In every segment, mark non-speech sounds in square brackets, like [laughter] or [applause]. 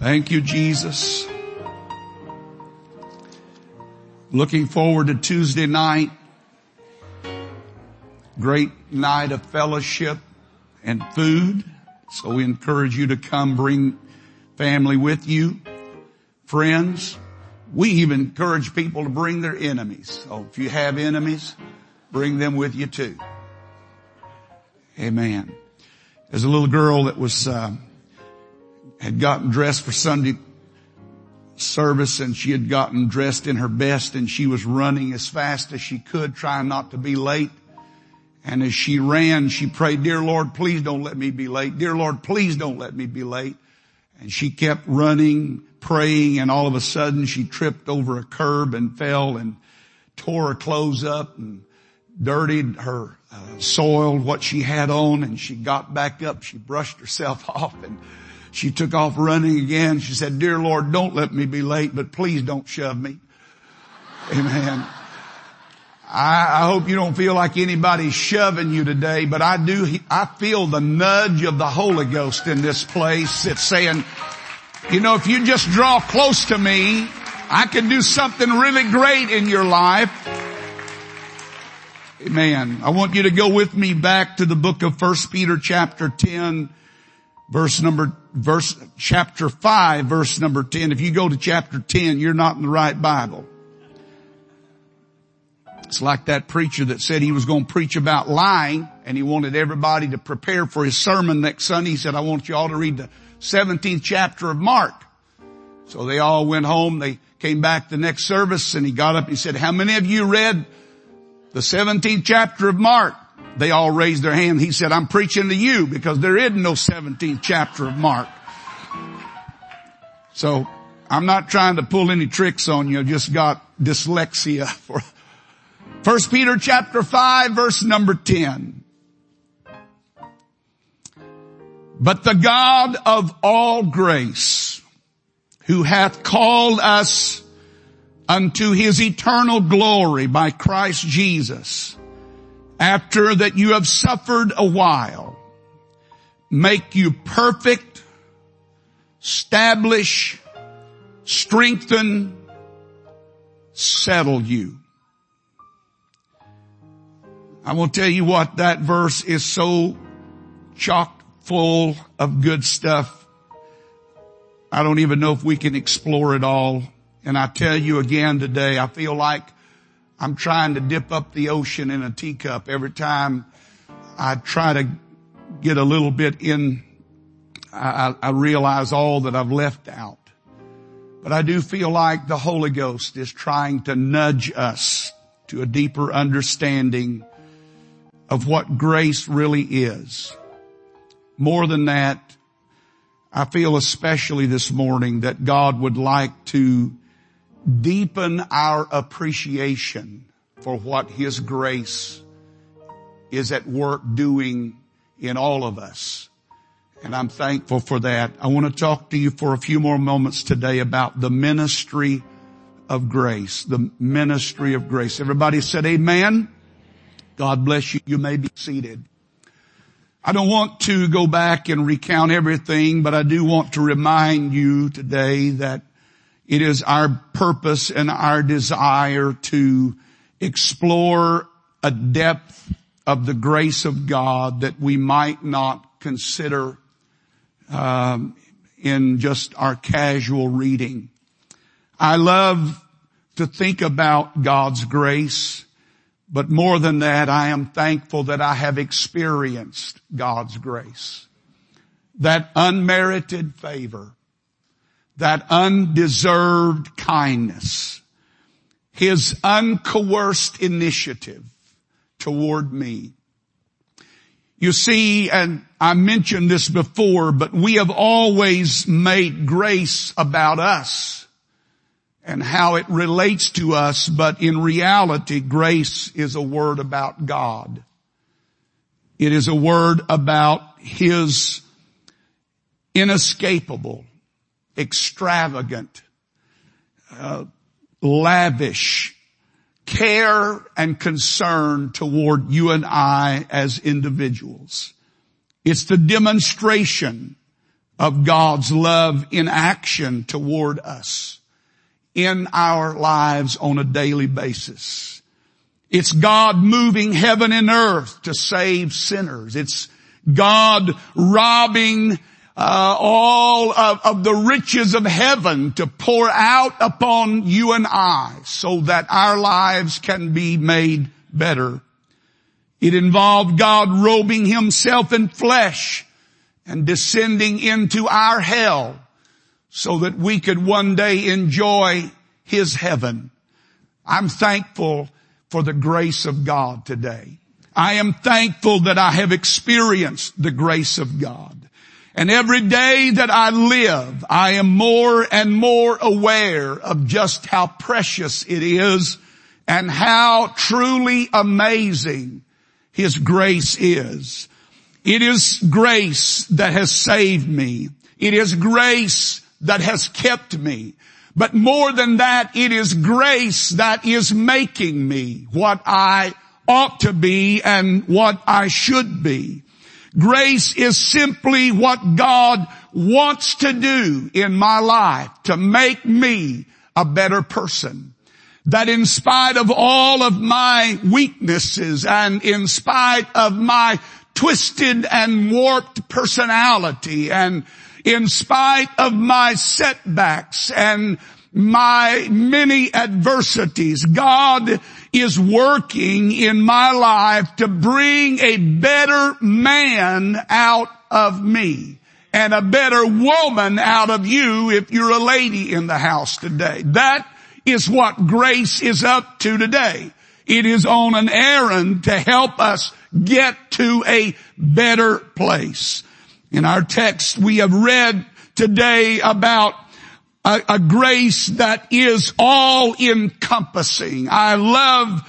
Thank you, Jesus. Looking forward to Tuesday night. Great night of fellowship and food. So we encourage you to come bring family with you, friends. We even encourage people to bring their enemies. So if you have enemies, bring them with you too. Amen. There's a little girl that was, uh, had gotten dressed for Sunday service and she had gotten dressed in her best and she was running as fast as she could trying not to be late. And as she ran, she prayed, dear Lord, please don't let me be late. Dear Lord, please don't let me be late. And she kept running, praying, and all of a sudden she tripped over a curb and fell and tore her clothes up and dirtied her, uh, soiled what she had on and she got back up. She brushed herself [laughs] off and she took off running again. She said, dear Lord, don't let me be late, but please don't shove me. Amen. I, I hope you don't feel like anybody's shoving you today, but I do, I feel the nudge of the Holy Ghost in this place. It's saying, you know, if you just draw close to me, I can do something really great in your life. Amen. I want you to go with me back to the book of First Peter chapter 10 verse number, verse, chapter 5, verse number 10. If you go to chapter 10, you're not in the right Bible. It's like that preacher that said he was going to preach about lying and he wanted everybody to prepare for his sermon next Sunday. He said, I want you all to read the 17th chapter of Mark. So they all went home. They came back the next service and he got up and he said, how many of you read the 17th chapter of Mark? They all raised their hand. He said, I'm preaching to you because there is no 17th chapter of Mark. So I'm not trying to pull any tricks on you. I just got dyslexia for First Peter chapter 5 verse number 10. But the God of all grace who hath called us unto his eternal glory by Christ Jesus after that you have suffered a while, make you perfect, establish, strengthen, settle you. I will tell you what, that verse is so chock full of good stuff. I don't even know if we can explore it all. And I tell you again today, I feel like I'm trying to dip up the ocean in a teacup every time I try to get a little bit in. I, I realize all that I've left out. But I do feel like the Holy Ghost is trying to nudge us to a deeper understanding of what grace really is. More than that, I feel especially this morning that God would like to deepen our appreciation for what His grace is at work doing in all of us. And I'm thankful for that. I want to talk to you for a few more moments today about the ministry of grace, the ministry of grace. Everybody said amen. God bless you. You may be seated. I don't want to go back and recount everything, but I do want to remind you today that it is our purpose and our desire to explore a depth of the grace of God that we might not consider um, in just our casual reading. I love to think about God's grace, but more than that, I am thankful that I have experienced God's grace. That unmerited favor that undeserved kindness, his uncoerced initiative toward me. You see, and I mentioned this before, but we have always made grace about us and how it relates to us, but in reality, grace is a word about God. It is a word about His inescapable, extravagant, uh, lavish care and concern toward you and I as individuals. It's the demonstration of God's love in action toward us in our lives on a daily basis. It's God moving heaven and earth to save sinners. It's God robbing uh, all of, of the riches of heaven to pour out upon you and I so that our lives can be made better. It involved God robing himself in flesh and descending into our hell so that we could one day enjoy his heaven. I'm thankful for the grace of God today. I am thankful that I have experienced the grace of God. And every day that I live, I am more and more aware of just how precious it is and how truly amazing His grace is. It is grace that has saved me. It is grace that has kept me. But more than that, it is grace that is making me what I ought to be and what I should be. Grace is simply what God wants to do in my life to make me a better person. That in spite of all of my weaknesses and in spite of my twisted and warped personality and in spite of my setbacks and my many adversities, God is working in my life to bring a better man out of me and a better woman out of you if you're a lady in the house today. That is what grace is up to today. It is on an errand to help us get to a better place. In our text, we have read today about a, a grace that is all encompassing. I love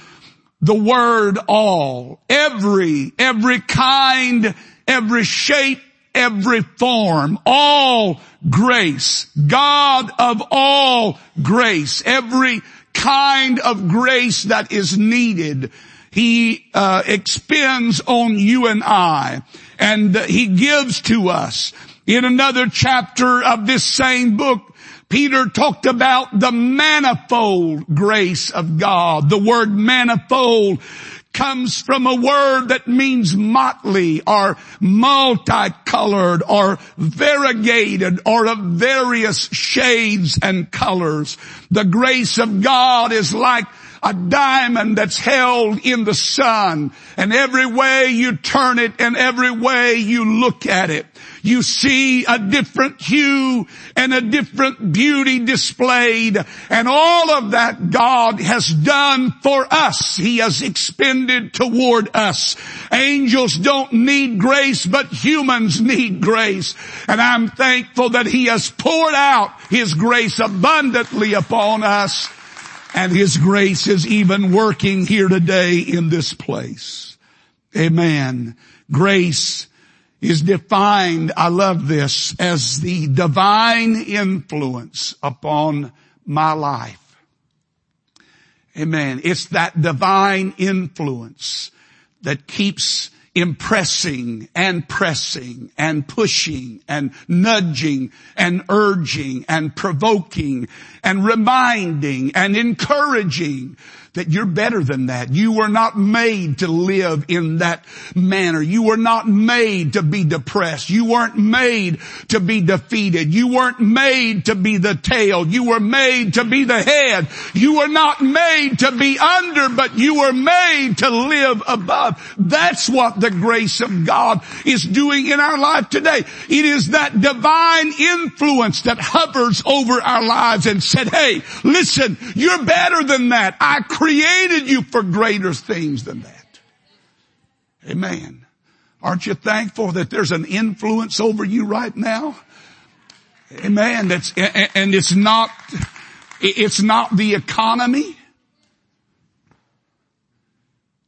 the word all. Every, every kind, every shape, every form, all grace. God of all grace. Every kind of grace that is needed. He uh, expends on you and I, and he gives to us. In another chapter of this same book, Peter talked about the manifold grace of God. The word manifold comes from a word that means motley or multicolored or variegated or of various shades and colors. The grace of God is like a diamond that's held in the sun and every way you turn it and every way you look at it, you see a different hue and a different beauty displayed and all of that God has done for us. He has expended toward us. Angels don't need grace, but humans need grace. And I'm thankful that He has poured out His grace abundantly upon us and His grace is even working here today in this place. Amen. Grace is defined, I love this, as the divine influence upon my life. Amen. It's that divine influence that keeps impressing and pressing and pushing and nudging and urging and provoking and reminding and encouraging that you're better than that. You were not made to live in that manner. You were not made to be depressed. You weren't made to be defeated. You weren't made to be the tail. You were made to be the head. You were not made to be under, but you were made to live above. That's what the grace of God is doing in our life today. It is that divine influence that hovers over our lives and said, hey, listen, you're better than that. I created you for greater things than that. Amen. Aren't you thankful that there's an influence over you right now? Amen. That's, and it's not, it's not the economy.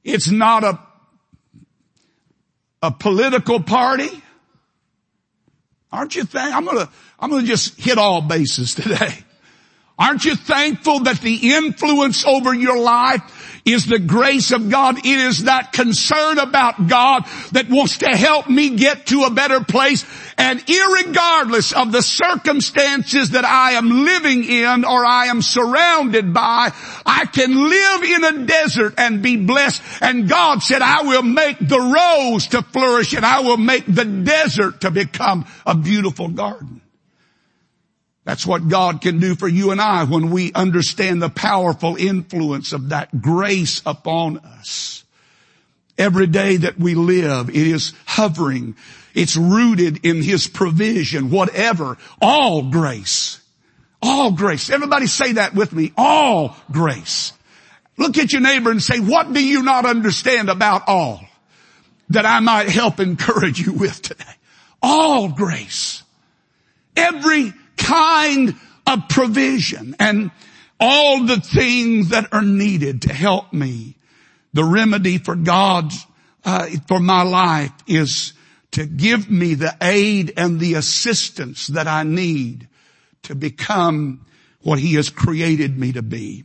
It's not a, a political party. Aren't you thankful? I'm gonna, I'm gonna just hit all bases today. [laughs] Aren't you thankful that the influence over your life is the grace of God. It is that concern about God that wants to help me get to a better place. And irregardless of the circumstances that I am living in or I am surrounded by, I can live in a desert and be blessed. And God said, I will make the rose to flourish and I will make the desert to become a beautiful garden. That's what God can do for you and I when we understand the powerful influence of that grace upon us. Every day that we live, it is hovering. It's rooted in His provision, whatever, all grace. All grace. Everybody say that with me. All grace. Look at your neighbor and say, what do you not understand about all that I might help encourage you with today? All grace. Every kind of provision and all the things that are needed to help me. The remedy for God's, uh, for my life is to give me the aid and the assistance that I need to become what He has created me to be.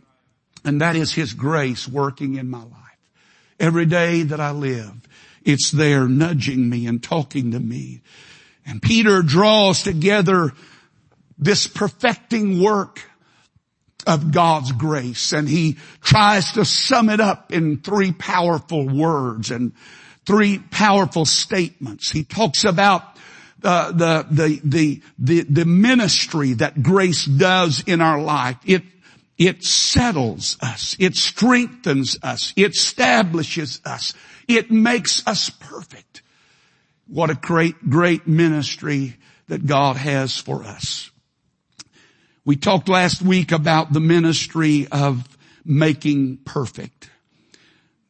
And that is His grace working in my life. Every day that I live, it's there nudging me and talking to me. And Peter draws together this perfecting work of God's grace and he tries to sum it up in three powerful words and three powerful statements. He talks about uh, the, the, the, the, the ministry that grace does in our life. It, it settles us. It strengthens us. It establishes us. It makes us perfect. What a great, great ministry that God has for us. We talked last week about the ministry of making perfect.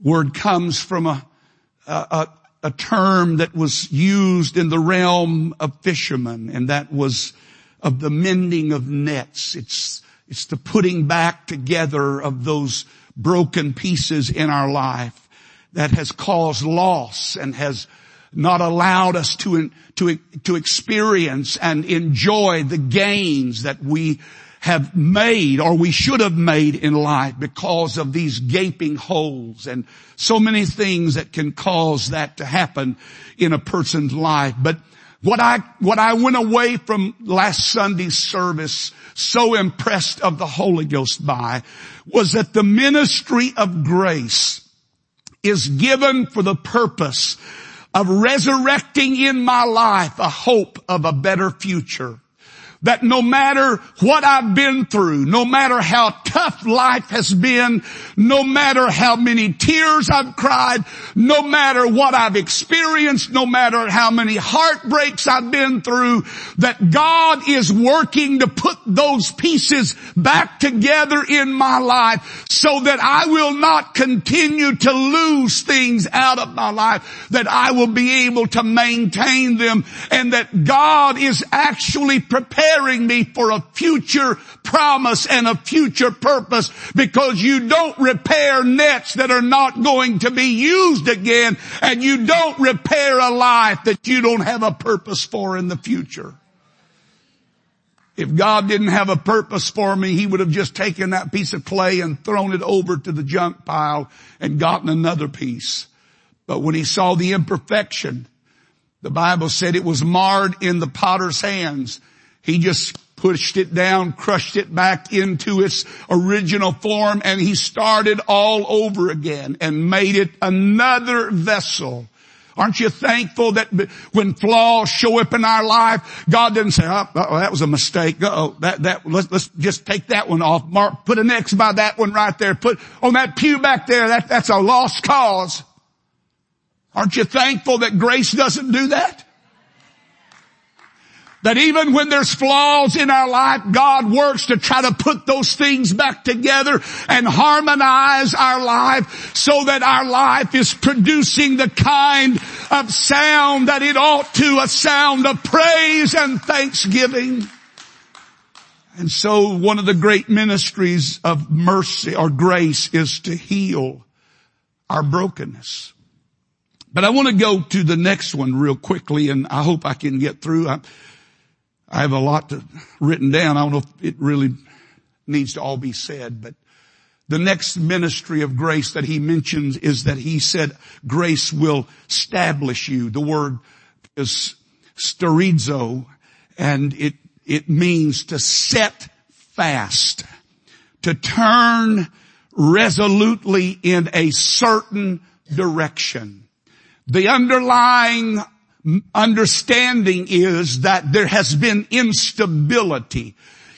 Word comes from a, a, a term that was used in the realm of fishermen and that was of the mending of nets. It's, it's the putting back together of those broken pieces in our life that has caused loss and has not allowed us to, to, to experience and enjoy the gains that we have made or we should have made in life because of these gaping holes and so many things that can cause that to happen in a person's life. But what I, what I went away from last Sunday's service so impressed of the Holy Ghost by was that the ministry of grace is given for the purpose of resurrecting in my life a hope of a better future that no matter what I've been through, no matter how tough life has been, no matter how many tears I've cried, no matter what I've experienced, no matter how many heartbreaks I've been through, that God is working to put those pieces back together in my life so that I will not continue to lose things out of my life, that I will be able to maintain them and that God is actually prepared preparing me for a future promise and a future purpose because you don't repair nets that are not going to be used again and you don't repair a life that you don't have a purpose for in the future. If God didn't have a purpose for me, He would have just taken that piece of clay and thrown it over to the junk pile and gotten another piece. But when He saw the imperfection, the Bible said it was marred in the potter's hands he just pushed it down, crushed it back into its original form, and he started all over again and made it another vessel. Aren't you thankful that when flaws show up in our life, God doesn't say, oh, oh that was a mistake. oh that, that, let's, let's just take that one off. Mark, put an X by that one right there. Put on that pew back there. That, that's a lost cause. Aren't you thankful that grace doesn't do that? That even when there's flaws in our life, God works to try to put those things back together and harmonize our life so that our life is producing the kind of sound that it ought to, a sound of praise and thanksgiving. And so one of the great ministries of mercy or grace is to heal our brokenness. But I want to go to the next one real quickly and I hope I can get through. I, I have a lot to, written down. I don't know if it really needs to all be said, but The next ministry of grace that he mentions is that he said grace will establish you. The word is sterizo and it, it means to set fast, to turn resolutely in a certain direction. The underlying understanding is that there has been instability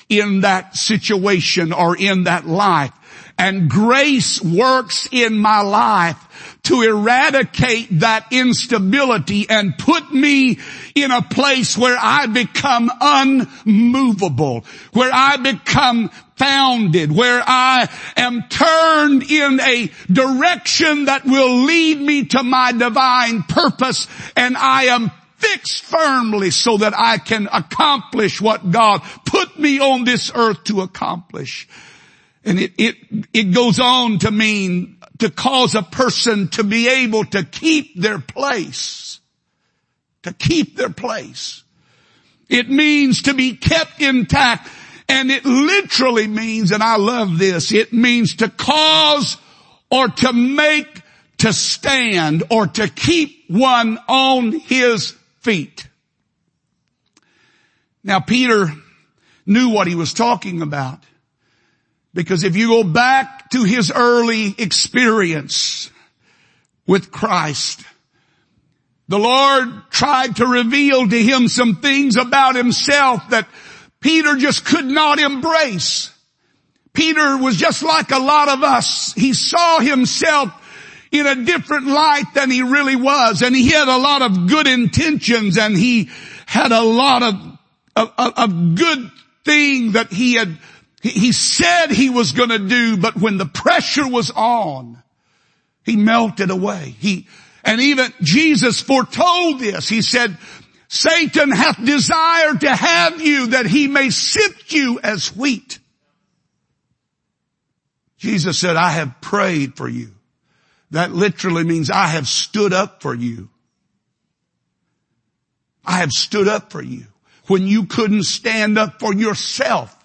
in that situation or in that life. And grace works in my life to eradicate that instability and put me in a place where I become unmovable, where I become founded, where I am turned in a direction that will lead me to my divine purpose and I am fixed firmly so that I can accomplish what God put me on this earth to accomplish. And it, it, it goes on to mean to cause a person to be able to keep their place. To keep their place. It means to be kept intact. And it literally means, and I love this, it means to cause or to make to stand or to keep one on his feet. Now Peter knew what he was talking about. Because if you go back to his early experience with Christ, the Lord tried to reveal to him some things about himself that Peter just could not embrace. Peter was just like a lot of us. He saw himself in a different light than he really was and he had a lot of good intentions and he had a lot of, of, good thing that he had he said he was gonna do, but when the pressure was on, he melted away. He, and even Jesus foretold this. He said, Satan hath desired to have you that he may sift you as wheat. Jesus said, I have prayed for you. That literally means I have stood up for you. I have stood up for you when you couldn't stand up for yourself.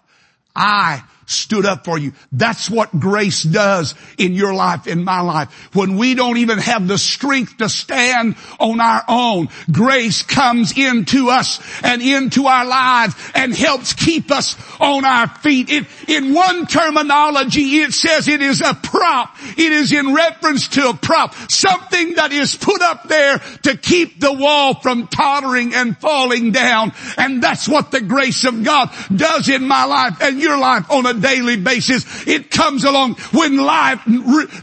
I stood up for you. That's what grace does in your life, in my life. When we don't even have the strength to stand on our own, grace comes into us and into our lives and helps keep us on our feet. It, in one terminology, it says it is a prop. It is in reference to a prop. Something that is put up there to keep the wall from tottering and falling down. And that's what the grace of God does in my life and your life on a daily basis. It comes along when life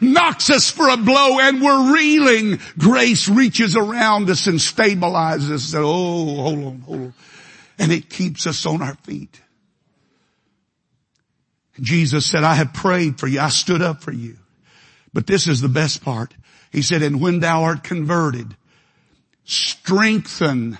knocks us for a blow and we're reeling. Grace reaches around us and stabilizes us. Oh, hold on, hold on. And it keeps us on our feet. Jesus said, I have prayed for you. I stood up for you. But this is the best part. He said, and when thou art converted, strengthen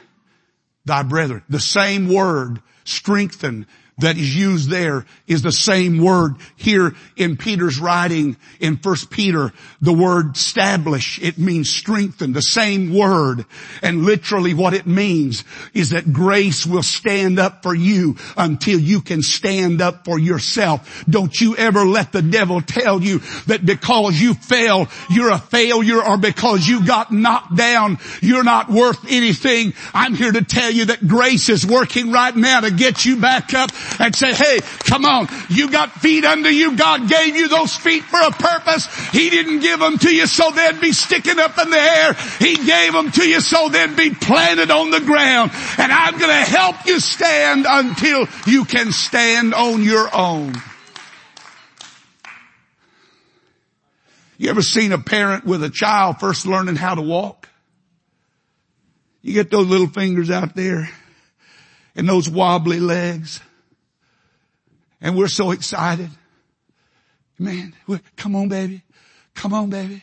thy brethren. The same word, strengthen, that is used there is the same word here in Peter's writing in first Peter. The word establish, it means strengthen, the same word. And literally what it means is that grace will stand up for you until you can stand up for yourself. Don't you ever let the devil tell you that because you fell, you're a failure or because you got knocked down, you're not worth anything. I'm here to tell you that grace is working right now to get you back up and say, hey, come on, you got feet under you. God gave you those feet for a purpose. He didn't give them to you so they'd be sticking up in the air. He gave them to you so they'd be planted on the ground. And I'm going to help you stand until you can stand on your own. You ever seen a parent with a child first learning how to walk? You get those little fingers out there and those wobbly legs. And we're so excited. Man, come on baby. Come on baby.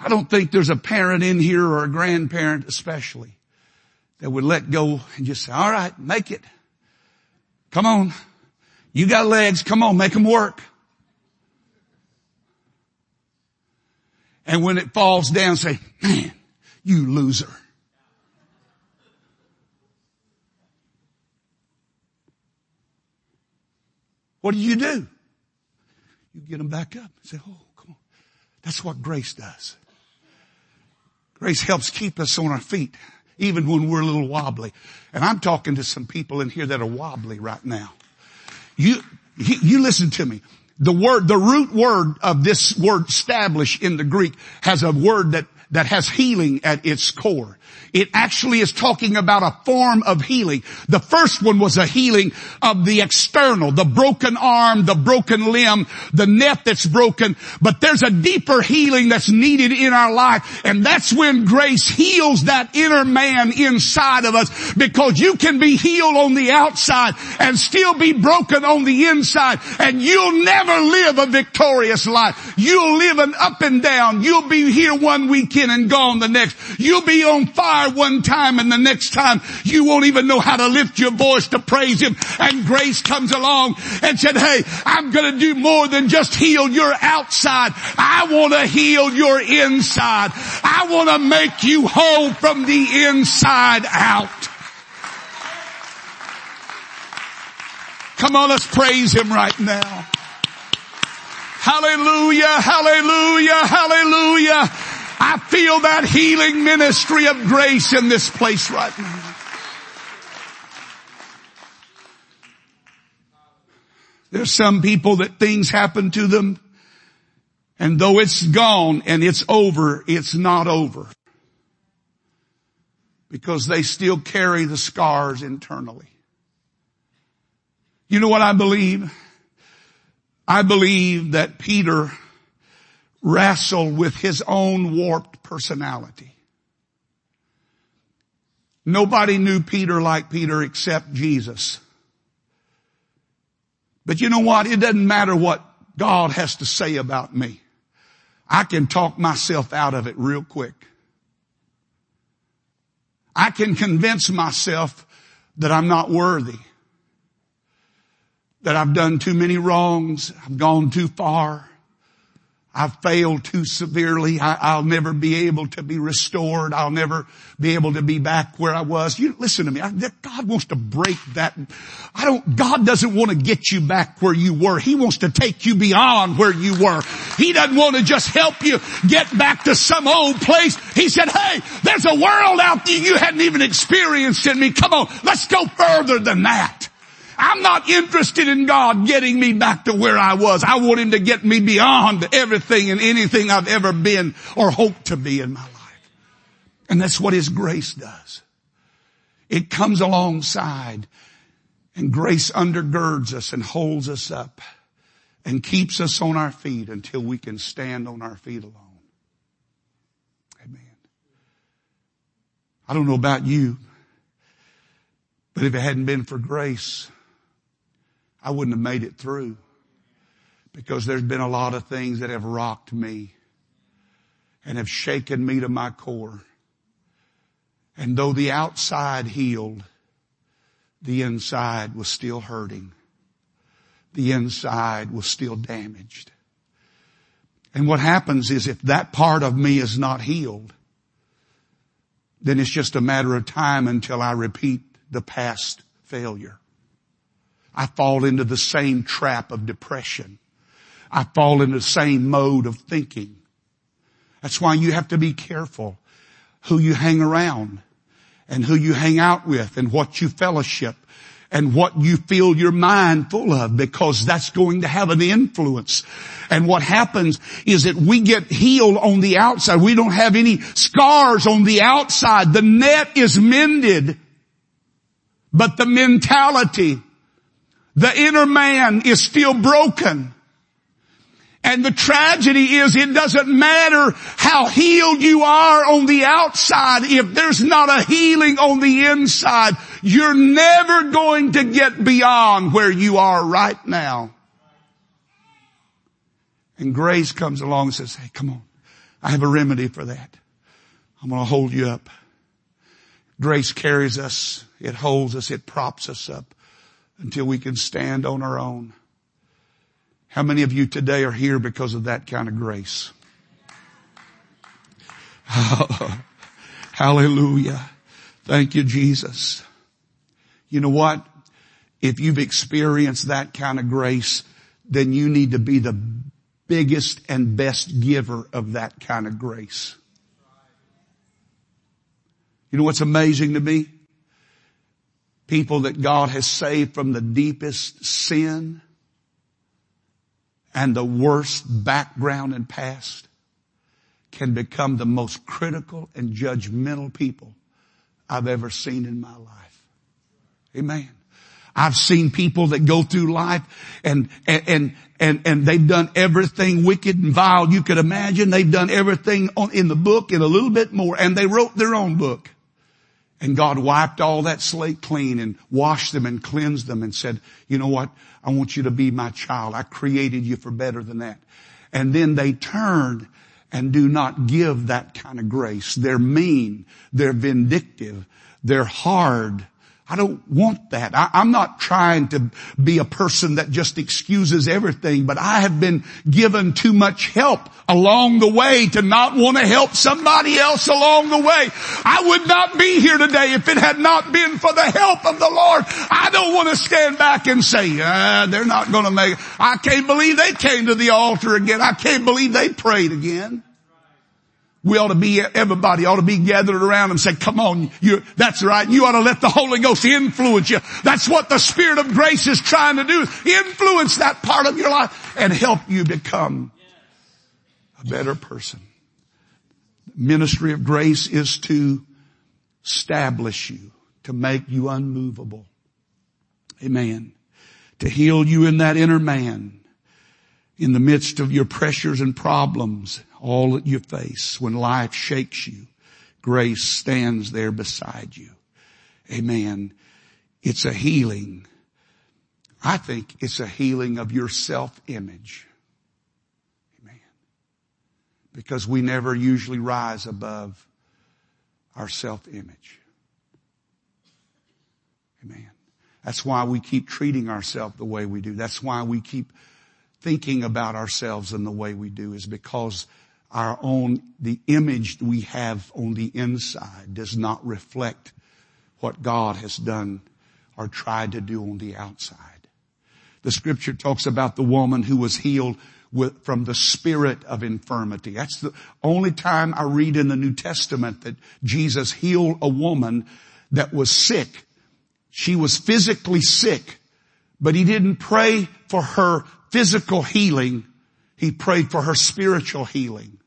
I don't think there's a parent in here or a grandparent especially that would let go and just say, all right, make it. Come on. You got legs. Come on, make them work. And when it falls down, say, man, you loser. What do you do? You get them back up. And say, oh, come on. That's what grace does. Grace helps keep us on our feet, even when we're a little wobbly. And I'm talking to some people in here that are wobbly right now. You, you listen to me. The word, the root word of this word establish in the Greek has a word that, that has healing at its core. It actually is talking about a form of healing. The first one was a healing of the external, the broken arm, the broken limb, the neck that's broken. But there's a deeper healing that's needed in our life. And that's when grace heals that inner man inside of us because you can be healed on the outside and still be broken on the inside and you'll never live a victorious life. You'll live an up and down. You'll be here one weekend and gone the next. You'll be on fire one time and the next time you won't even know how to lift your voice to praise Him. And grace comes along and said, hey, I'm gonna do more than just heal your outside. I wanna heal your inside. I wanna make you whole from the inside out. Come on, let's praise Him right now. Hallelujah, hallelujah, hallelujah. I feel that healing ministry of grace in this place right now. There's some people that things happen to them and though it's gone and it's over, it's not over. Because they still carry the scars internally. You know what I believe? I believe that Peter wrestle with his own warped personality. Nobody knew Peter like Peter except Jesus. But you know what? It doesn't matter what God has to say about me. I can talk myself out of it real quick. I can convince myself that I'm not worthy. That I've done too many wrongs. I've gone too far. I've failed too severely. I, will never be able to be restored. I'll never be able to be back where I was. You listen to me. I, God wants to break that. I don't, God doesn't want to get you back where you were. He wants to take you beyond where you were. He doesn't want to just help you get back to some old place. He said, hey, there's a world out there you hadn't even experienced in me. Come on, let's go further than that. I'm not interested in God getting me back to where I was. I want Him to get me beyond everything and anything I've ever been or hoped to be in my life. And that's what His grace does. It comes alongside and grace undergirds us and holds us up and keeps us on our feet until we can stand on our feet alone. Amen. I don't know about you, but if it hadn't been for grace, I wouldn't have made it through because there's been a lot of things that have rocked me and have shaken me to my core. And though the outside healed, the inside was still hurting. The inside was still damaged. And what happens is if that part of me is not healed, then it's just a matter of time until I repeat the past failure. I fall into the same trap of depression. I fall into the same mode of thinking. That's why you have to be careful who you hang around and who you hang out with and what you fellowship and what you fill your mind full of because that's going to have an influence. And what happens is that we get healed on the outside. We don't have any scars on the outside. The net is mended, but the mentality the inner man is still broken. And the tragedy is it doesn't matter how healed you are on the outside. If there's not a healing on the inside, you're never going to get beyond where you are right now. And grace comes along and says, hey, come on. I have a remedy for that. I'm going to hold you up. Grace carries us. It holds us. It props us up until we can stand on our own. How many of you today are here because of that kind of grace? [laughs] Hallelujah. Thank you, Jesus. You know what? If you've experienced that kind of grace, then you need to be the biggest and best giver of that kind of grace. You know what's amazing to me? People that God has saved from the deepest sin and the worst background and past can become the most critical and judgmental people I've ever seen in my life. Amen. I've seen people that go through life and, and, and, and they've done everything wicked and vile you could imagine. They've done everything on, in the book and a little bit more and they wrote their own book. And God wiped all that slate clean and washed them and cleansed them and said, you know what? I want you to be my child. I created you for better than that. And then they turn and do not give that kind of grace. They're mean. They're vindictive. They're hard. I don't want that. I, am not trying to be a person that just excuses everything, but I have been given too much help along the way to not want to help somebody else along the way. I would not be here today if it had not been for the help of the Lord. I don't want to stand back and say, ah, they're not going to make it. I can't believe they came to the altar again. I can't believe they prayed again. We ought to be, everybody ought to be gathered around and say, come on, you, that's right. You ought to let the Holy Ghost influence you. That's what the Spirit of grace is trying to do. Influence that part of your life and help you become a better person. Ministry of grace is to establish you, to make you unmovable. Amen. To heal you in that inner man in the midst of your pressures and problems, all that you face, when life shakes you, grace stands there beside you. Amen. It's a healing. I think it's a healing of your self-image. Amen. Because we never usually rise above our self-image. Amen. That's why we keep treating ourselves the way we do. That's why we keep thinking about ourselves in the way we do is because our own, the image we have on the inside does not reflect what God has done or tried to do on the outside. The scripture talks about the woman who was healed with, from the spirit of infirmity. That's the only time I read in the New Testament that Jesus healed a woman that was sick. She was physically sick, but he didn't pray for her physical healing, he prayed for her spiritual healing.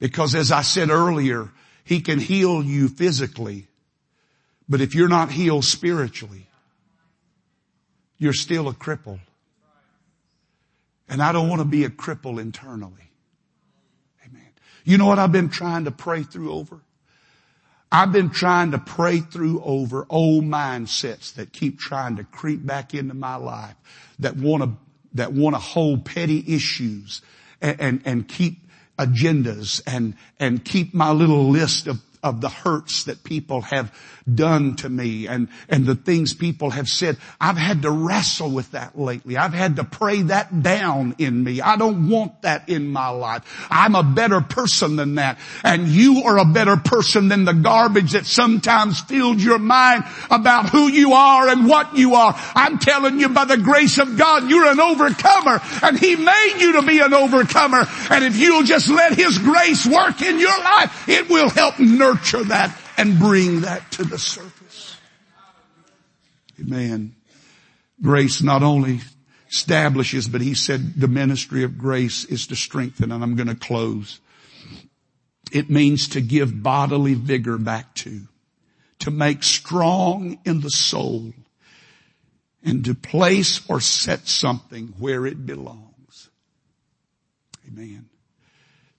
Because as I said earlier, he can heal you physically, but if you're not healed spiritually, you're still a cripple. And I don't want to be a cripple internally. Amen. You know what I've been trying to pray through over? I've been trying to pray through over old mindsets that keep trying to creep back into my life that want to that want to hold petty issues and, and, and keep agendas and, and keep my little list of of the hurts that people have done to me and, and the things people have said. I've had to wrestle with that lately. I've had to pray that down in me. I don't want that in my life. I'm a better person than that. And you are a better person than the garbage that sometimes fills your mind about who you are and what you are. I'm telling you by the grace of God, you're an overcomer and He made you to be an overcomer. And if you'll just let His grace work in your life, it will help nurture nurture that and bring that to the surface. Amen. Grace not only establishes, but he said the ministry of grace is to strengthen, and I'm going to close. It means to give bodily vigor back to, to make strong in the soul, and to place or set something where it belongs. Amen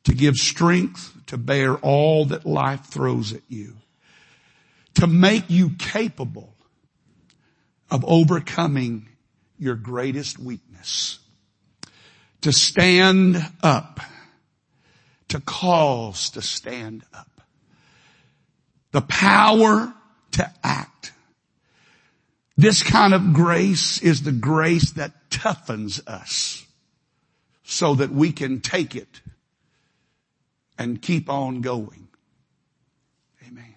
to give strength to bear all that life throws at you, to make you capable of overcoming your greatest weakness, to stand up, to cause to stand up, the power to act. This kind of grace is the grace that toughens us so that we can take it and keep on going. Amen.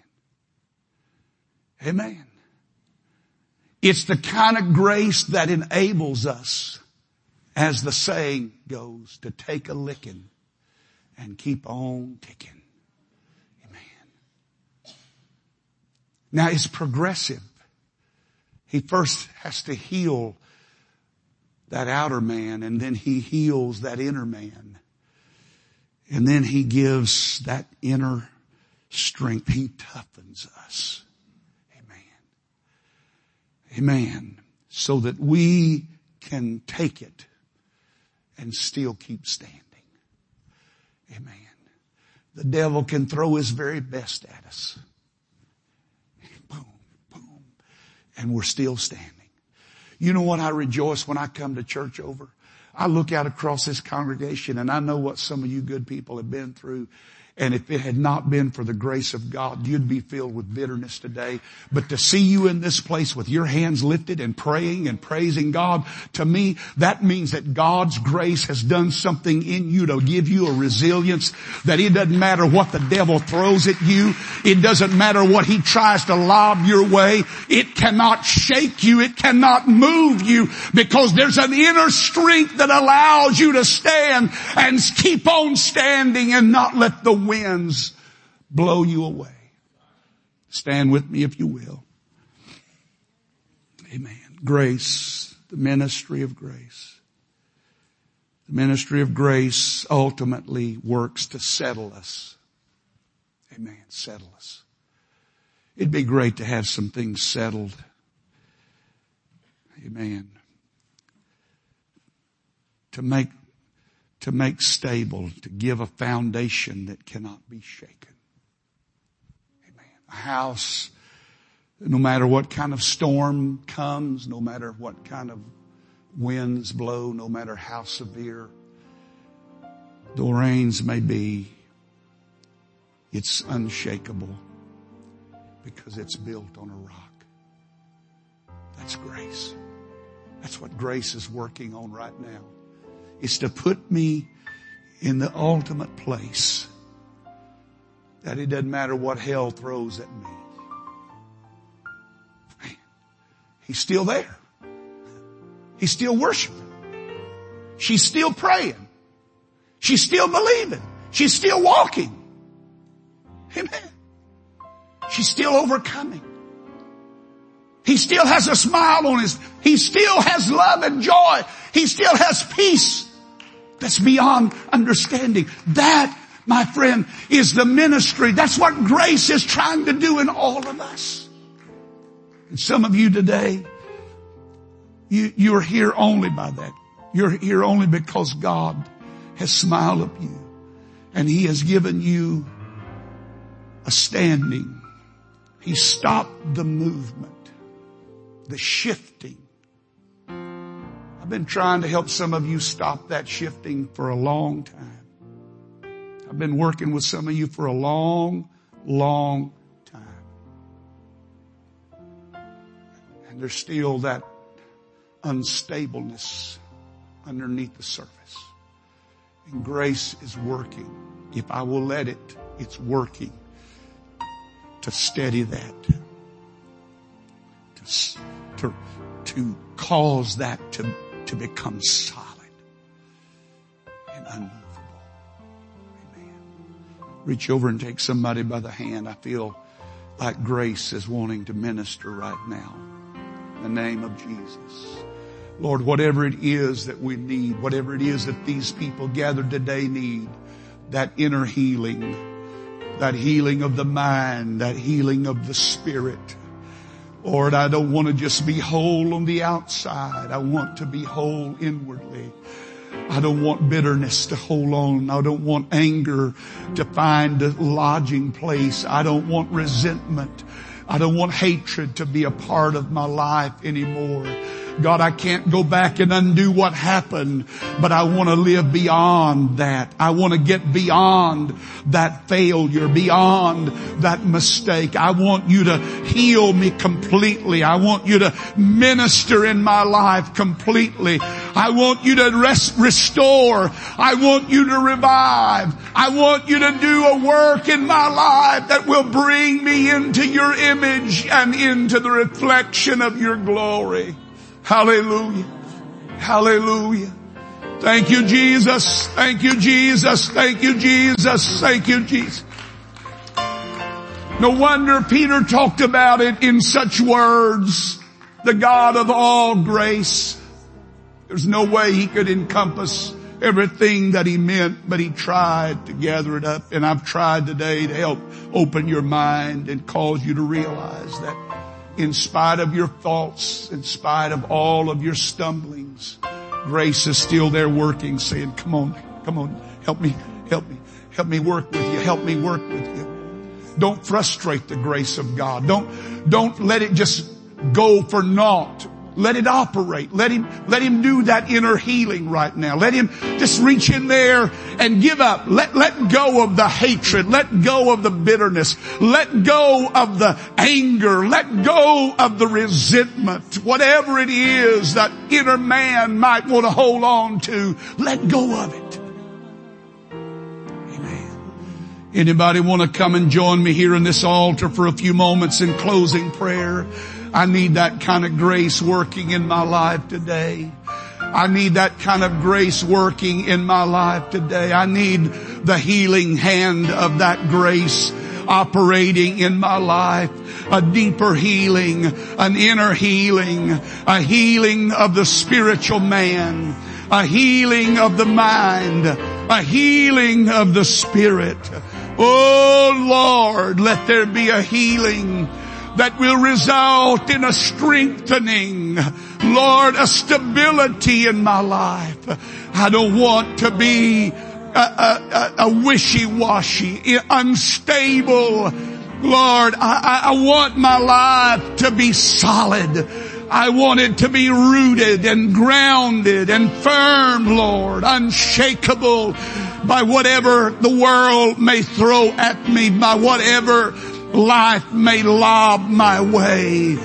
Amen. It's the kind of grace that enables us as the saying goes, to take a licking and keep on ticking. Amen. Now it's progressive. He first has to heal that outer man and then he heals that inner man. And then he gives that inner strength. He toughens us. Amen. Amen. So that we can take it and still keep standing. Amen. The devil can throw his very best at us. Boom, boom. And we're still standing. You know what I rejoice when I come to church over? I look out across this congregation and I know what some of you good people have been through and if it had not been for the grace of God, you'd be filled with bitterness today. But to see you in this place with your hands lifted and praying and praising God, to me, that means that God's grace has done something in you to give you a resilience that it doesn't matter what the devil throws at you. It doesn't matter what he tries to lob your way. It cannot shake you. It cannot move you because there's an inner strength that allows you to stand and keep on standing and not let the winds blow you away. Stand with me if you will. Amen. Grace, the ministry of grace. The ministry of grace ultimately works to settle us. Amen. Settle us. It'd be great to have some things settled. Amen. To make to make stable, to give a foundation that cannot be shaken. Amen. A house, no matter what kind of storm comes, no matter what kind of winds blow, no matter how severe the rains may be, it's unshakable because it's built on a rock. That's grace. That's what grace is working on right now is to put me in the ultimate place that it doesn't matter what hell throws at me. He's still there. He's still worshiping. She's still praying. She's still believing. She's still walking. Amen. She's still overcoming. He still has a smile on his, he still has love and joy. He still has peace that's beyond understanding. That, my friend, is the ministry. That's what grace is trying to do in all of us. And some of you today, you, you're here only by that. You're here only because God has smiled up you and He has given you a standing. He stopped the movement, the shifting I've been trying to help some of you stop that shifting for a long time. I've been working with some of you for a long, long time. And there's still that unstableness underneath the surface. And grace is working. If I will let it, it's working to steady that. To, to, to cause that to to become solid and unmovable. Amen. Reach over and take somebody by the hand. I feel like grace is wanting to minister right now. In the name of Jesus. Lord, whatever it is that we need, whatever it is that these people gathered today need, that inner healing, that healing of the mind, that healing of the spirit, Lord, I don't want to just be whole on the outside. I want to be whole inwardly. I don't want bitterness to hold on. I don't want anger to find a lodging place. I don't want resentment. I don't want hatred to be a part of my life anymore. God, I can't go back and undo what happened, but I want to live beyond that. I want to get beyond that failure, beyond that mistake. I want you to heal me completely. I want you to minister in my life completely. I want you to rest, restore. I want you to revive. I want you to do a work in my life that will bring me into your image and into the reflection of your glory. Hallelujah. Hallelujah. Thank you, Jesus. Thank you, Jesus. Thank you, Jesus. Thank you, Jesus. No wonder Peter talked about it in such words. The God of all grace. There's no way he could encompass everything that he meant, but he tried to gather it up. And I've tried today to help open your mind and cause you to realize that in spite of your faults, in spite of all of your stumblings, grace is still there working, saying, come on, come on, help me, help me, help me work with you, help me work with you. Don't frustrate the grace of God. Don't, don't let it just go for naught. Let it operate. Let him, let him do that inner healing right now. Let him just reach in there and give up. Let, let go of the hatred. Let go of the bitterness. Let go of the anger. Let go of the resentment. Whatever it is that inner man might want to hold on to, let go of it. Amen. Anybody want to come and join me here in this altar for a few moments in closing prayer? I need that kind of grace working in my life today. I need that kind of grace working in my life today. I need the healing hand of that grace operating in my life. A deeper healing, an inner healing, a healing of the spiritual man, a healing of the mind, a healing of the spirit. Oh Lord, let there be a healing that will result in a strengthening, Lord, a stability in my life. I don't want to be a, a, a wishy-washy, unstable. Lord, I, I want my life to be solid. I want it to be rooted and grounded and firm, Lord, unshakable by whatever the world may throw at me, by whatever life may lob my way.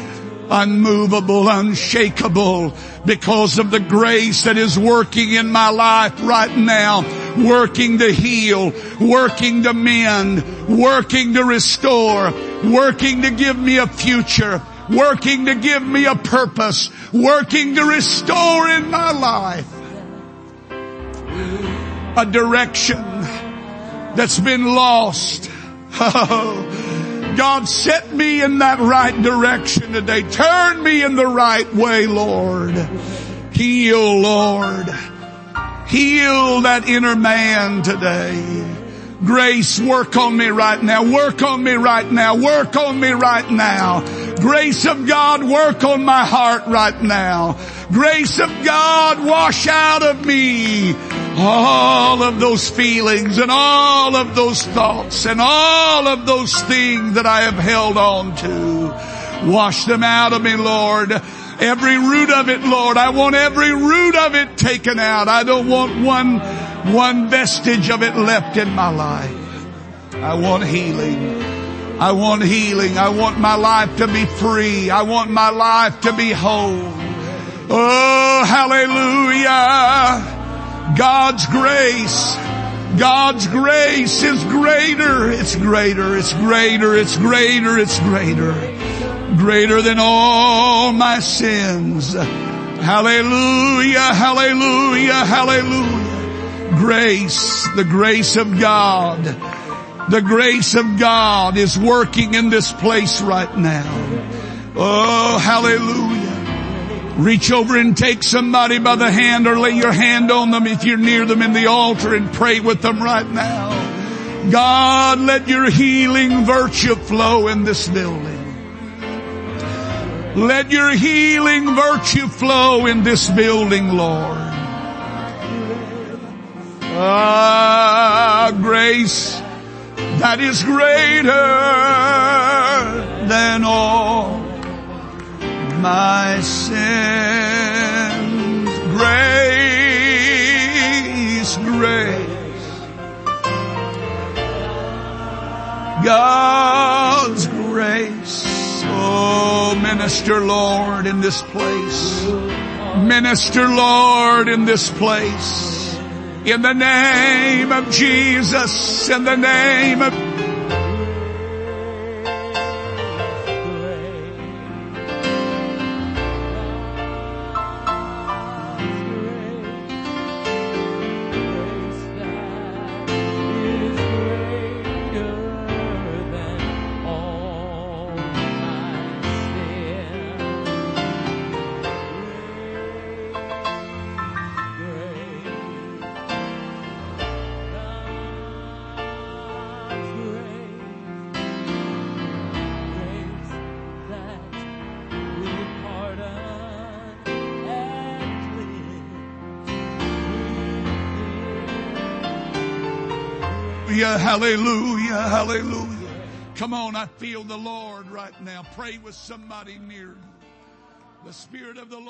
Unmovable, unshakable because of the grace that is working in my life right now. Working to heal, working to mend, working to restore, working to give me a future, working to give me a purpose, working to restore in my life a direction that's been lost. [laughs] Oh, God set me in that right direction today. Turn me in the right way, Lord. Heal, Lord. Heal that inner man today. Grace, work on me right now. Work on me right now. Work on me right now. Grace of God, work on my heart right now. Grace of God, wash out of me all of those feelings and all of those thoughts and all of those things that I have held on to. Wash them out of me, Lord. Every root of it, Lord. I want every root of it taken out. I don't want one, one vestige of it left in my life. I want healing. I want healing. I want my life to be free. I want my life to be whole. Oh, hallelujah. God's grace, God's grace is greater. It's greater. It's greater. It's greater. It's greater. Greater than all my sins. Hallelujah. Hallelujah. Hallelujah. Grace, the grace of God. The grace of God is working in this place right now. Oh, hallelujah. Reach over and take somebody by the hand or lay your hand on them if you're near them in the altar and pray with them right now. God, let your healing virtue flow in this building. Let your healing virtue flow in this building, Lord. Ah, grace that is greater than all my sins. God's grace. Oh, minister Lord in this place. Minister Lord in this place. In the name of Jesus, in the name of Hallelujah, hallelujah. Come on, I feel the Lord right now. Pray with somebody near you. The Spirit of the Lord.